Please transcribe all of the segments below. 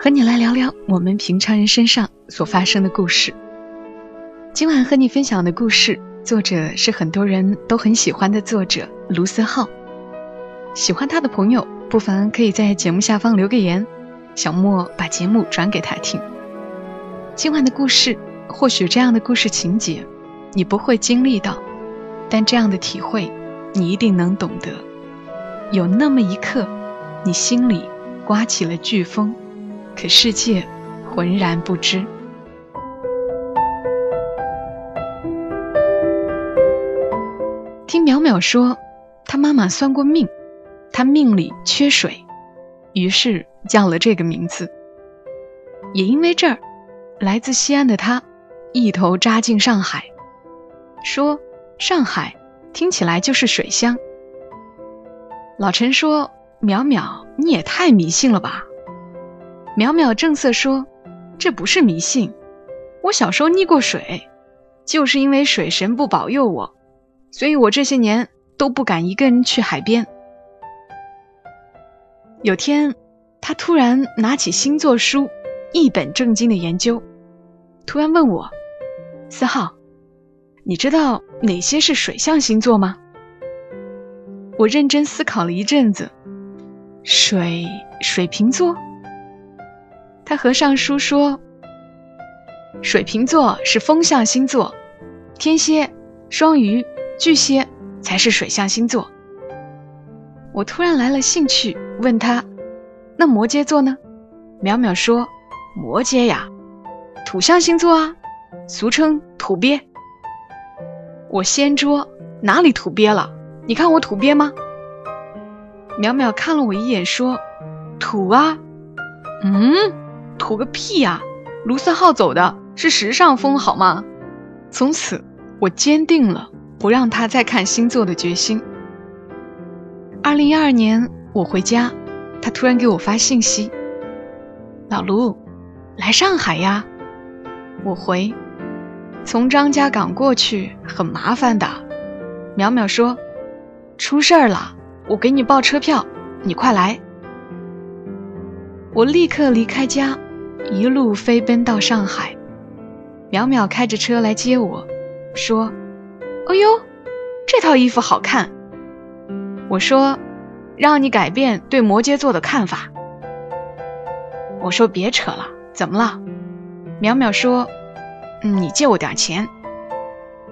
和你来聊聊我们平常人身上所发生的故事。今晚和你分享的故事，作者是很多人都很喜欢的作者卢思浩。喜欢他的朋友，不妨可以在节目下方留个言，小莫把节目转给他听。今晚的故事，或许这样的故事情节。你不会经历到，但这样的体会，你一定能懂得。有那么一刻，你心里刮起了飓风，可世界浑然不知。听淼淼说，她妈妈算过命，她命里缺水，于是叫了这个名字。也因为这儿，来自西安的他，一头扎进上海。说上海听起来就是水乡。老陈说：“淼淼，你也太迷信了吧？”淼淼正色说：“这不是迷信，我小时候溺过水，就是因为水神不保佑我，所以我这些年都不敢一个人去海边。”有天，他突然拿起星座书，一本正经的研究，突然问我：“四号。”你知道哪些是水象星座吗？我认真思考了一阵子，水水瓶座。他合上书说：“水瓶座是风象星座，天蝎、双鱼、巨蟹才是水象星座。”我突然来了兴趣，问他：“那摩羯座呢？”淼淼说：“摩羯呀，土象星座啊，俗称土鳖。”我掀桌，哪里土鳖了？你看我土鳖吗？淼淼看了我一眼，说：“土啊，嗯，图个屁呀！卢思浩走的是时尚风，好吗？”从此，我坚定了不让他再看星座的决心。二零一二年，我回家，他突然给我发信息：“老卢，来上海呀！”我回。从张家港过去很麻烦的，淼淼说：“出事儿了，我给你报车票，你快来。”我立刻离开家，一路飞奔到上海。淼淼开着车来接我，说：“哎呦，这套衣服好看。”我说：“让你改变对摩羯座的看法。”我说：“别扯了，怎么了？”淼淼说。嗯，你借我点钱。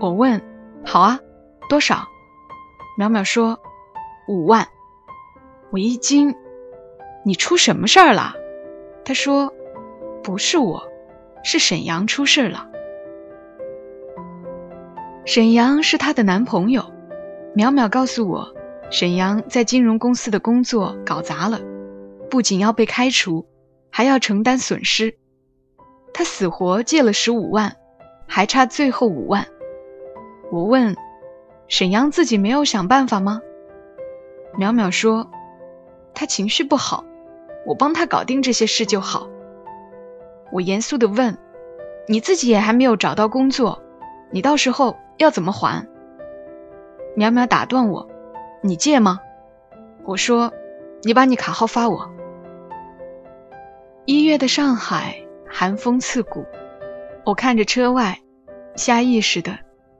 我问，好啊，多少？淼淼说五万。我一惊，你出什么事儿了？他说不是我，是沈阳出事了。沈阳是她的男朋友。淼淼告诉我，沈阳在金融公司的工作搞砸了，不仅要被开除，还要承担损失。他死活借了十五万，还差最后五万。我问沈阳自己没有想办法吗？淼淼说他情绪不好，我帮他搞定这些事就好。我严肃的问你自己也还没有找到工作，你到时候要怎么还？淼淼打断我，你借吗？我说你把你卡号发我。一月的上海。寒风刺骨，我看着车外，下意识的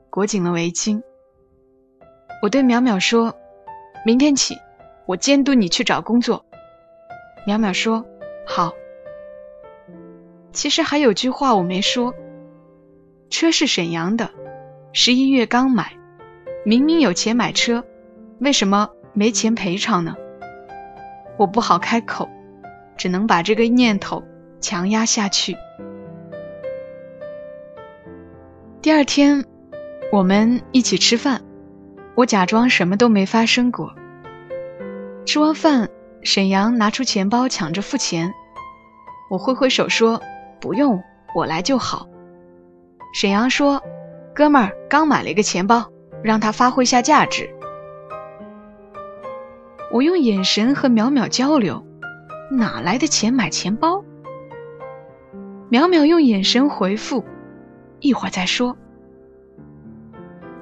裹紧了围巾。我对淼淼说：“明天起，我监督你去找工作。”淼淼说：“好。”其实还有句话我没说：车是沈阳的，十一月刚买，明明有钱买车，为什么没钱赔偿呢？我不好开口，只能把这个念头。强压下去。第二天，我们一起吃饭，我假装什么都没发生过。吃完饭，沈阳拿出钱包抢着付钱。我挥挥手说：“不用，我来就好。”沈阳说：“哥们儿刚买了一个钱包，让他发挥下价值。”我用眼神和淼淼交流，哪来的钱买钱包？淼淼用眼神回复：“一会儿再说。”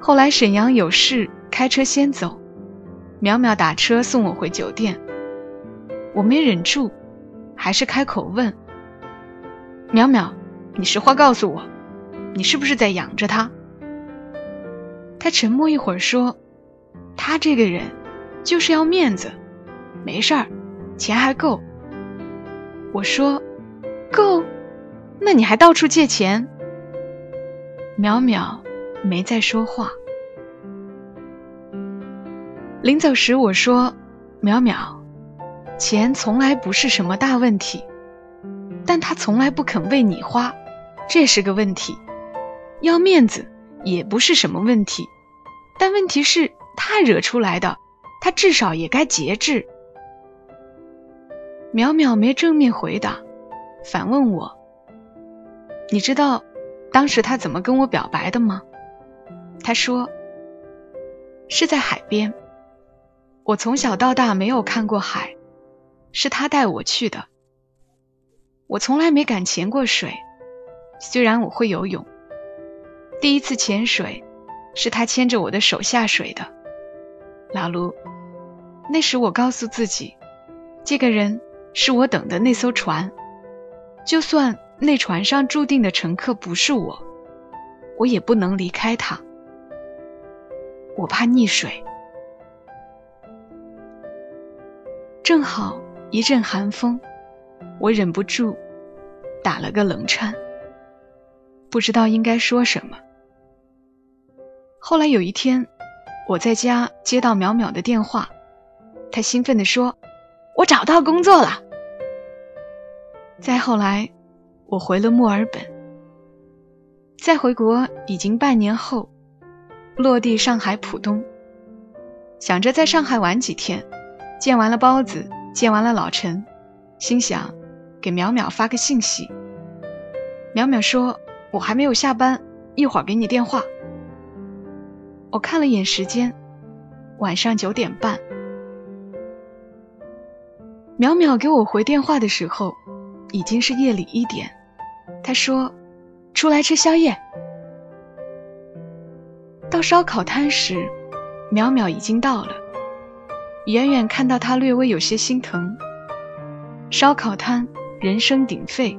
后来沈阳有事开车先走，淼淼打车送我回酒店。我没忍住，还是开口问：“淼淼，你实话告诉我，你是不是在养着他？”他沉默一会儿说：“他这个人就是要面子，没事儿，钱还够。”我说：“够？那你还到处借钱？”淼淼。没再说话。临走时我说：“淼淼，钱从来不是什么大问题，但他从来不肯为你花，这是个问题。要面子也不是什么问题，但问题是他惹出来的，他至少也该节制。”淼淼没正面回答，反问我：“你知道当时他怎么跟我表白的吗？”他说：“是在海边。我从小到大没有看过海，是他带我去的。我从来没敢潜过水，虽然我会游泳。第一次潜水，是他牵着我的手下水的。老卢，那时我告诉自己，这个人是我等的那艘船，就算那船上注定的乘客不是我，我也不能离开他。”我怕溺水，正好一阵寒风，我忍不住打了个冷颤，不知道应该说什么。后来有一天，我在家接到淼淼的电话，她兴奋地说：“我找到工作了。”再后来，我回了墨尔本，再回国已经半年后。落地上海浦东，想着在上海玩几天，见完了包子，见完了老陈，心想给淼淼发个信息。淼淼说：“我还没有下班，一会儿给你电话。”我看了眼时间，晚上九点半。淼淼给我回电话的时候，已经是夜里一点。他说：“出来吃宵夜。”到烧烤摊时，淼淼已经到了。远远看到他，略微有些心疼。烧烤摊人声鼎沸，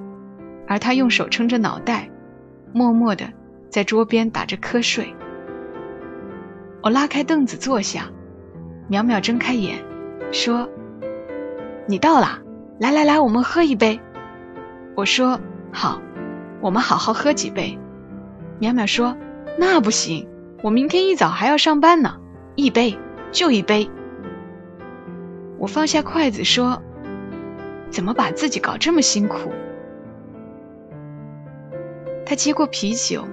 而他用手撑着脑袋，默默地在桌边打着瞌睡。我拉开凳子坐下，淼淼睁开眼，说：“你到了，来来来，我们喝一杯。”我说：“好，我们好好喝几杯。”淼淼说：“那不行。”我明天一早还要上班呢，一杯就一杯。我放下筷子说：“怎么把自己搞这么辛苦？”他接过啤酒，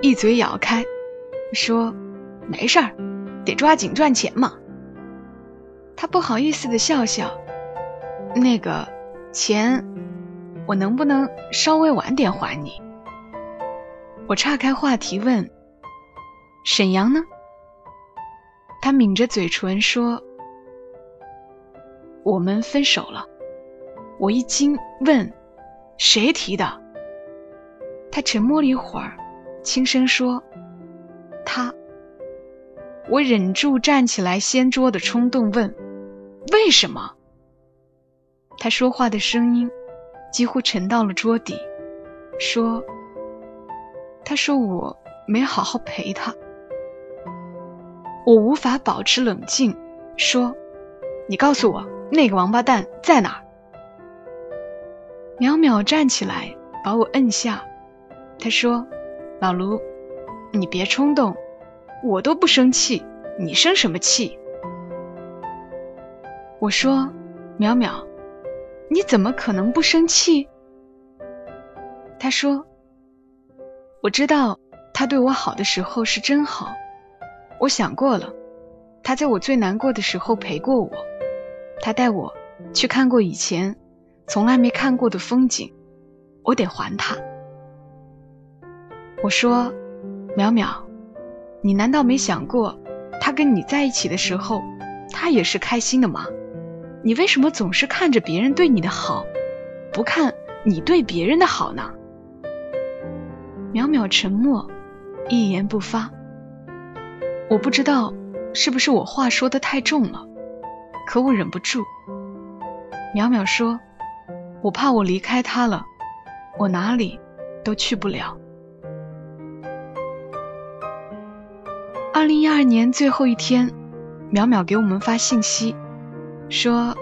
一嘴咬开，说：“没事儿，得抓紧赚钱嘛。”他不好意思的笑笑：“那个钱，我能不能稍微晚点还你？”我岔开话题问。沈阳呢？他抿着嘴唇说：“我们分手了。”我一惊，问：“谁提的？”他沉默了一会儿，轻声说：“他。”我忍住站起来掀桌的冲动，问：“为什么？”他说话的声音几乎沉到了桌底，说：“他说我没好好陪他。”我无法保持冷静，说：“你告诉我那个王八蛋在哪儿？”淼淼站起来把我摁下，他说：“老卢，你别冲动，我都不生气，你生什么气？”我说：“淼淼，你怎么可能不生气？”他说：“我知道他对我好的时候是真好。”我想过了，他在我最难过的时候陪过我，他带我去看过以前从来没看过的风景，我得还他。我说：“淼淼，你难道没想过，他跟你在一起的时候，他也是开心的吗？你为什么总是看着别人对你的好，不看你对别人的好呢？”淼淼沉默，一言不发。我不知道是不是我话说的太重了，可我忍不住。淼淼说：“我怕我离开他了，我哪里都去不了。”二零一二年最后一天，淼淼给我们发信息，说：“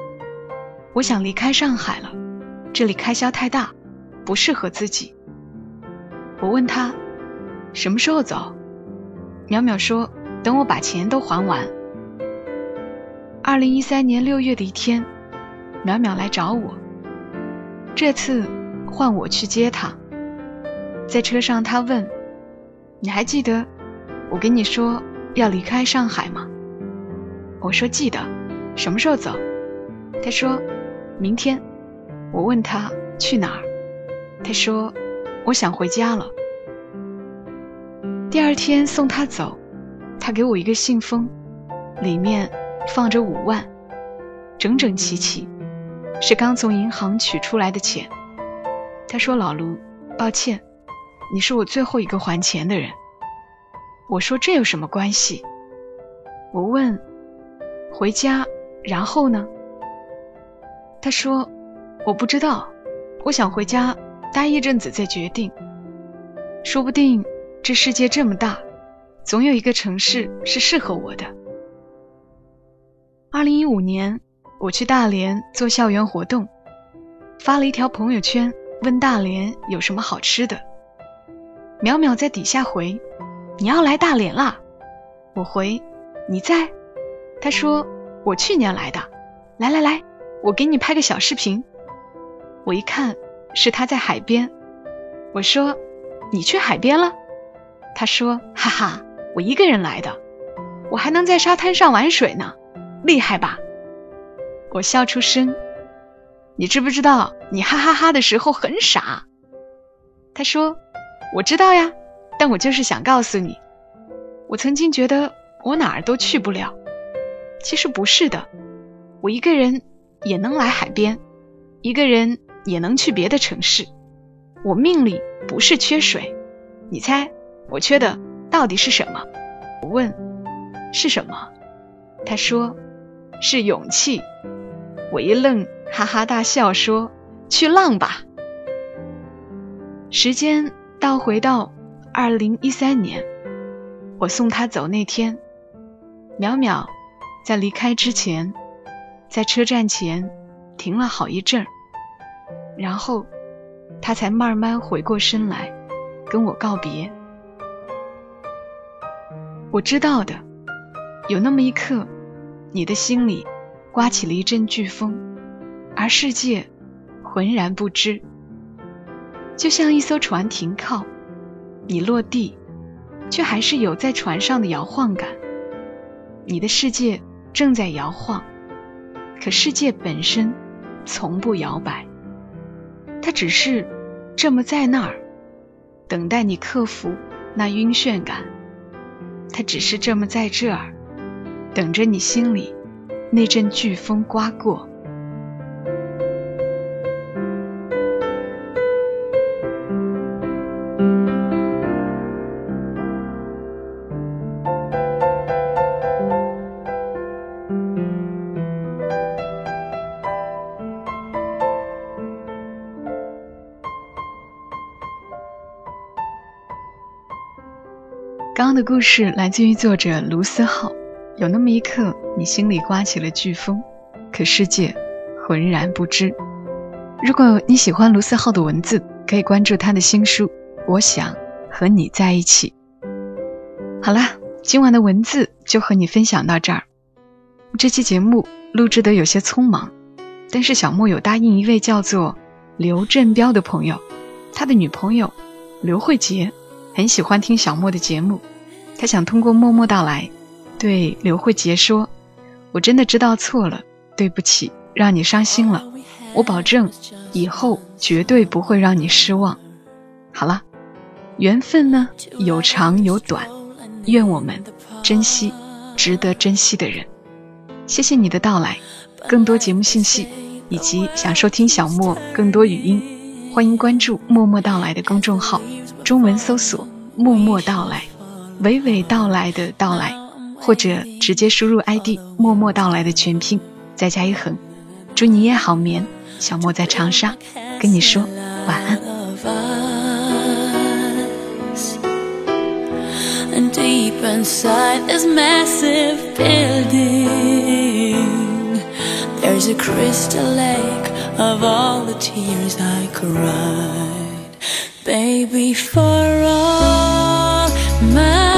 我想离开上海了，这里开销太大，不适合自己。”我问他什么时候走，淼淼说：“等我把钱都还完。”二零一三年六月的一天，淼淼来找我，这次换我去接他。在车上，他问：“你还记得？”我跟你说要离开上海吗？我说记得，什么时候走？他说明天。我问他去哪儿，他说我想回家了。第二天送他走，他给我一个信封，里面放着五万，整整齐齐，是刚从银行取出来的钱。他说老卢，抱歉，你是我最后一个还钱的人。我说这有什么关系？我问，回家，然后呢？他说，我不知道，我想回家待一阵子再决定。说不定这世界这么大，总有一个城市是适合我的。二零一五年，我去大连做校园活动，发了一条朋友圈，问大连有什么好吃的。淼淼在底下回。你要来大连啦，我回你在，他说我去年来的，来来来，我给你拍个小视频。我一看是他在海边，我说你去海边了？他说哈哈，我一个人来的，我还能在沙滩上玩水呢，厉害吧？我笑出声，你知不知道你哈哈哈的时候很傻？他说我知道呀。但我就是想告诉你，我曾经觉得我哪儿都去不了，其实不是的，我一个人也能来海边，一个人也能去别的城市。我命里不是缺水，你猜我缺的到底是什么？我问是什么？他说是勇气。我一愣，哈哈大笑说：“去浪吧。”时间倒回到。二零一三年，我送他走那天，淼淼在离开之前，在车站前停了好一阵儿，然后他才慢慢回过身来跟我告别。我知道的，有那么一刻，你的心里刮起了一阵飓风，而世界浑然不知，就像一艘船停靠。你落地，却还是有在船上的摇晃感。你的世界正在摇晃，可世界本身从不摇摆，它只是这么在那儿，等待你克服那晕眩感。它只是这么在这儿，等着你心里那阵飓风刮过。刚刚的故事来自于作者卢思浩。有那么一刻，你心里刮起了飓风，可世界浑然不知。如果你喜欢卢思浩的文字，可以关注他的新书《我想和你在一起》。好啦，今晚的文字就和你分享到这儿。这期节目录制的有些匆忙，但是小莫有答应一位叫做刘振彪的朋友，他的女朋友刘慧杰。很喜欢听小莫的节目，他想通过默默到来，对刘慧杰说：“我真的知道错了，对不起，让你伤心了。我保证以后绝对不会让你失望。好了，缘分呢有长有短，愿我们珍惜值得珍惜的人。谢谢你的到来，更多节目信息以及想收听小莫更多语音，欢迎关注“默默到来”的公众号，中文搜索“默默到来”，娓娓道来的到来，或者直接输入 ID“ 默默到来”的全拼，再加一横。祝你夜好眠，小莫在长沙跟你说晚安。And deep inside this massive building, there's a crystal lake of all the tears I cried, baby, for all my